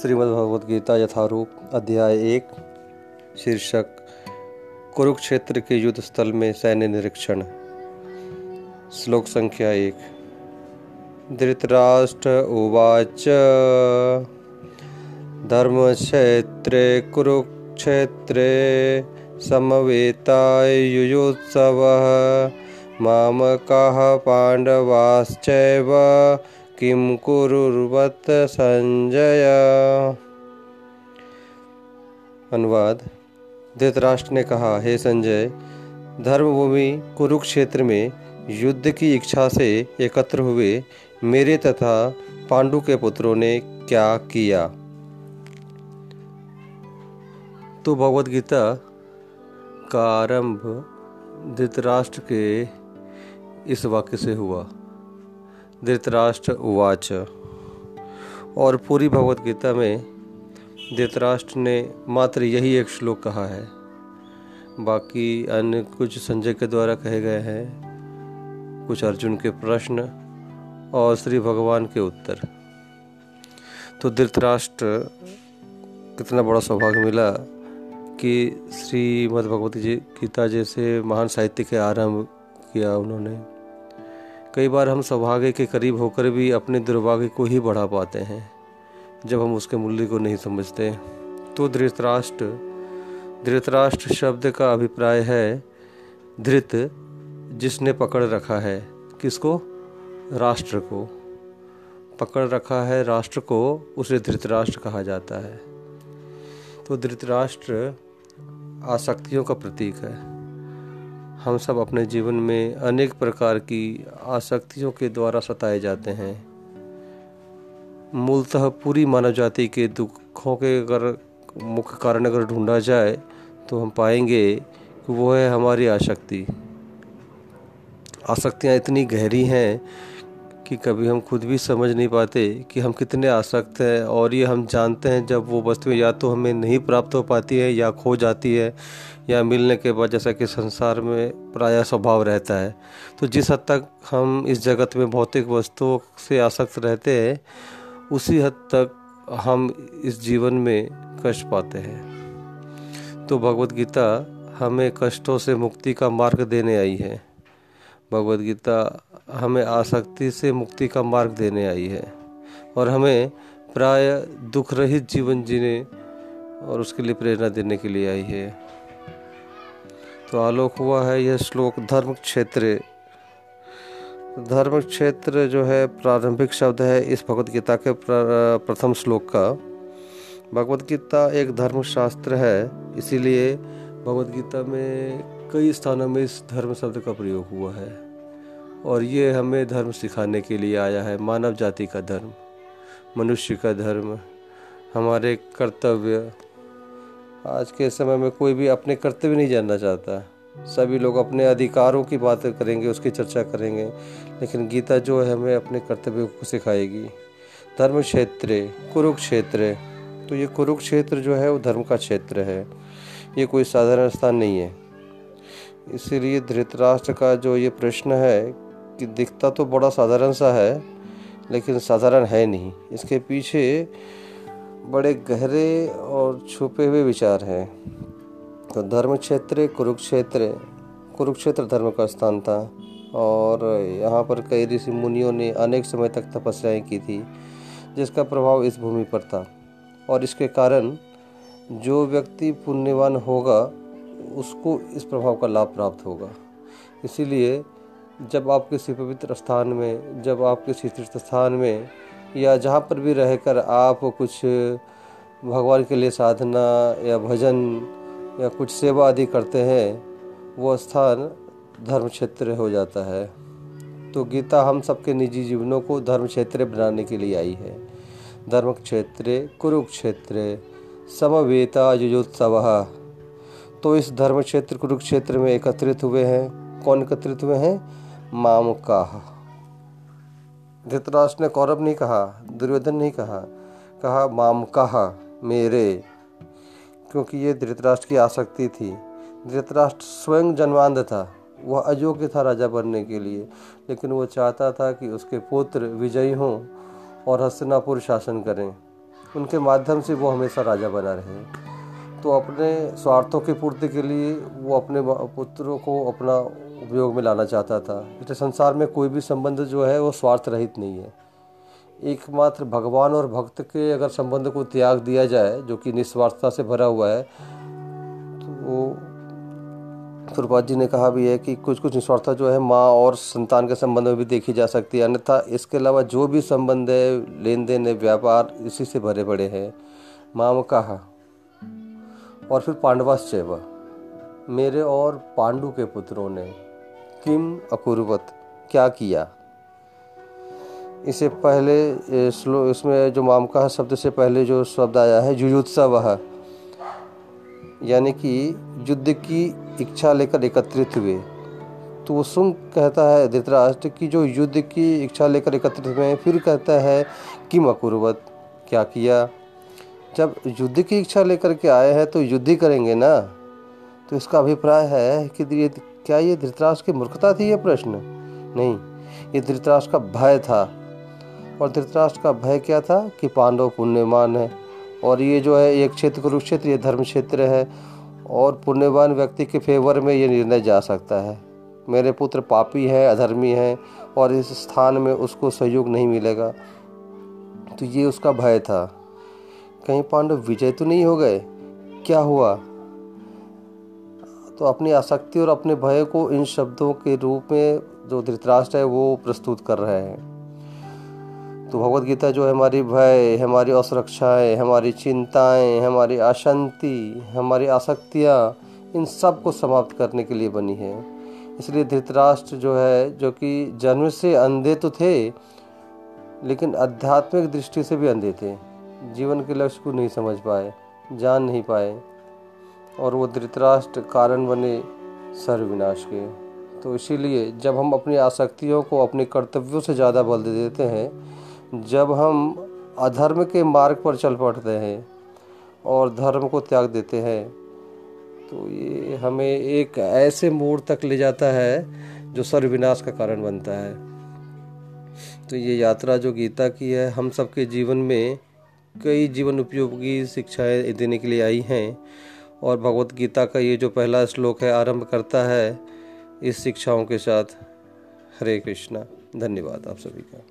श्रीमद्भगवद गीता यथारूप, अध्याय एक, शीर्षक, कुरुक्षेत्र के युद्ध स्थल में सैन्य निरीक्षण। श्लोक संख्या एक, धृतराष्ट्र उवाच। धर्म धर्मक्षेत्रे, कुरुक्षेत्रे समवेतायुयोत्सवः मामकाः पाण्डवाश्चैव किम कुरुवत संजय? अनुवाद। धृतराष्ट्र ने कहा, हे संजय, धर्मभूमि कुरुक्षेत्र में युद्ध की इच्छा से एकत्र हुए मेरे तथा पांडु के पुत्रों ने क्या किया? तो भगवद गीता का आरंभ धृतराष्ट्र के इस वाक्य से हुआ। धृतराष्ट्र उवाच। और पूरी भगवत गीता में धृतराष्ट्र ने मात्र यही एक श्लोक कहा है। बाकी अन्य कुछ संजय के द्वारा कहे गए हैं। कुछ अर्जुन के प्रश्न और श्री भगवान के उत्तर। तो धृतराष्ट्र, कितना बड़ा सौभाग्य मिला कि श्रीमद् भगवती जी गीता जैसे महान साहित्य के आरंभ किया उन्होंने। कई बार हम सौभाग्य के करीब होकर भी अपने दुर्भाग्य को ही बढ़ा पाते हैं, जब हम उसके मूल्य को नहीं समझते। तो धृतराष्ट्र धृतराष्ट्र शब्द का अभिप्राय है, धृत, जिसने पकड़ रखा है, किसको? राष्ट्र को। पकड़ रखा है राष्ट्र को, उसे धृतराष्ट्र कहा जाता है। तो धृतराष्ट्र आसक्तियों का प्रतीक है। हम सब अपने जीवन में अनेक प्रकार की आसक्तियों के द्वारा सताए जाते हैं। मूलतः पूरी मानव जाति के दुखों के अगर मुख्य कारण अगर ढूंढा जाए तो हम पाएँगे कि वो है हमारी आसक्ति। आसक्तियाँ इतनी गहरी हैं कि कभी हम खुद भी समझ नहीं पाते कि हम कितने आसक्त हैं और ये हम जानते हैं जब वो वस्तुएँ या तो हमें नहीं प्राप्त हो पाती है या खो जाती है या मिलने के बाद जैसा कि संसार में प्राय स्वभाव रहता है। तो जिस हद तक हम इस जगत में भौतिक वस्तुओं से आसक्त रहते हैं, उसी हद तक हम इस जीवन में कष्ट पाते हैं। तो भगवत गीता हमें कष्टों से मुक्ति का मार्ग देने आई है। भगवत गीता हमें आसक्ति से मुक्ति का मार्ग देने आई है और हमें प्राय दुख रहित जीवन जीने और उसके लिए प्रेरणा देने के लिए आई है। तो आलोक हुआ है यह श्लोक धर्म क्षेत्र धर्म क्षेत्र जो है प्रारंभिक शब्द है इस भगवत गीता के प्रथम श्लोक का। भगवत गीता एक धर्म शास्त्र है, इसीलिए भगवत गीता में कई स्थानों में इस धर्म शब्द का प्रयोग हुआ है। और ये हमें धर्म सिखाने के लिए आया है, मानव जाति का धर्म, मनुष्य का धर्म, हमारे कर्तव्य। आज के समय में कोई भी अपने कर्तव्य नहीं जानना चाहता। सभी लोग अपने अधिकारों की बात करेंगे, उसकी चर्चा करेंगे, लेकिन गीता जो है हमें अपने कर्तव्यों को सिखाएगी। धर्म क्षेत्र, कुरुक्षेत्र तो ये कुरुक्षेत्र जो है, वो धर्म का क्षेत्र है। ये कोई साधारण स्थान नहीं है। इसीलिए धृतराष्ट्र का जो ये प्रश्न है कि दिखता तो बड़ा साधारण सा है, लेकिन साधारण है नहीं। इसके पीछे बड़े गहरे और छुपे हुए विचार हैं। तो धर्म क्षेत्र कुरुक्षेत्र कुरुक्षेत्र धर्म का स्थान था, और यहाँ पर कई ऋषि मुनियों ने अनेक समय तक तपस्याएँ की थी, जिसका प्रभाव इस भूमि पर था। और इसके कारण जो व्यक्ति पुण्यवान होगा, उसको इस प्रभाव का लाभ प्राप्त होगा। इसीलिए जब आप किसी पवित्र स्थान में, जब आप किसी तीर्थ स्थान में, या जहाँ पर भी रहकर आप कुछ भगवान के लिए साधना या भजन या कुछ सेवा आदि करते हैं, वो स्थान धर्म क्षेत्र हो जाता है। तो गीता हम सबके निजी जीवनों को धर्म क्षेत्र बनाने के लिए आई है। धर्म क्षेत्र कुरुक्षेत्र, समवेता युजोत्सव। तो इस धर्म क्षेत्र कुरुक्षेत्र में एकत्रित हुए हैं। कौन एकत्रित हुए हैं? मामका। धृतराष्ट्र ने कौरव नहीं कहा, दुर्योधन नहीं कहा कहा माम कहा मेरे, क्योंकि ये धृतराष्ट्र की आसक्ति थी। धृतराष्ट्र स्वयं जन्मांध था, वह अयोग्य था राजा बनने के लिए, लेकिन वो चाहता था कि उसके पुत्र विजयी हों और हस्तिनापुर शासन करें। उनके माध्यम से वो हमेशा राजा बना रहे। तो अपने स्वार्थों की पूर्ति के लिए वो अपने पुत्रों को अपना उपयोग में लाना चाहता था। इसलिए संसार में कोई भी संबंध जो है, वो स्वार्थ रहित नहीं है। एकमात्र भगवान और भक्त के अगर संबंध को त्याग दिया जाए, जो कि निस्वार्थता से भरा हुआ है तो वो प्रभात जी ने कहा भी है कि कुछ कुछ निस्वार्थता जो है, माँ और संतान के संबंध में भी देखी जा सकती है। अन्यथा इसके अलावा जो भी संबंध है लेन देन है, व्यापार, इसी से भरे पड़े हैं। माम कहा, और फिर पांडवाश्चैव, मेरे और पांडु के पुत्रों ने किम अकुर्वत, क्या किया? इसे पहले स्लो इसमें जो मामका शब्द से पहले जो शब्द आया है, जुयुत्सव, यानी कि युद्ध की इच्छा लेकर एकत्रित हुए। तो वो सुन कहता है, धृतराष्ट्र की जो युद्ध की इच्छा लेकर एकत्रित हुए, फिर कहता है कि मकुरवत क्या किया? जब युद्ध की इच्छा लेकर के आए हैं तो युद्ध ही करेंगे ना? तो इसका अभिप्राय है कि ये क्या ये धृतराष्ट्र की मूर्खता थी, ये प्रश्न? नहीं, ये धृतराष्ट्र का भय था। और धृतराष्ट्र का भय क्या था? कि पांडव पुण्यमान है। और ये जो है एक क्षेत्र कुरुक्षेत्र, ये धर्म क्षेत्र है। और पुण्यवान व्यक्ति के फेवर में ये निर्णय जा सकता है। मेरे पुत्र पापी हैं, अधर्मी हैं, और इस स्थान में उसको सहयोग नहीं मिलेगा। तो ये उसका भय था। कहीं पांडव विजय तो नहीं हो गए? क्या हुआ? तो अपनी आसक्ति और अपने भय को इन शब्दों के रूप में जो धृतराष्ट्र है, वो प्रस्तुत कर रहे हैं। तो भगवत गीता जो है, हमारी भय, हमारी असुरक्षाएँ, हमारी चिंताएँ, हमारी अशांति हमारी आसक्तियाँ, इन सबको समाप्त करने के लिए बनी है। इसलिए धृतराष्ट्र जो है, जो कि जन्म से अंधे तो थे, लेकिन आध्यात्मिक दृष्टि से भी अंधे थे। जीवन के लक्ष्य को नहीं समझ पाए, जान नहीं पाए। और वो धृतराष्ट्र कारण बने सर्वविनाश के। तो इसीलिए जब हम अपनी आसक्तियों को अपने कर्तव्यों से ज़्यादा बल दे देते हैं, जब हम अधर्म के मार्ग पर चल पड़ते हैं और धर्म को त्याग देते हैं तो ये हमें एक ऐसे मोड़ तक ले जाता है जो सर्वविनाश का कारण बनता है। तो ये यात्रा जो गीता की है, हम सबके जीवन में कई जीवन उपयोगी शिक्षाएँ देने के लिए आई हैं। और भगवत गीता का ये जो पहला श्लोक है, आरंभ करता है इस शिक्षाओं के साथ। हरे कृष्णा। धन्यवाद आप सभी का।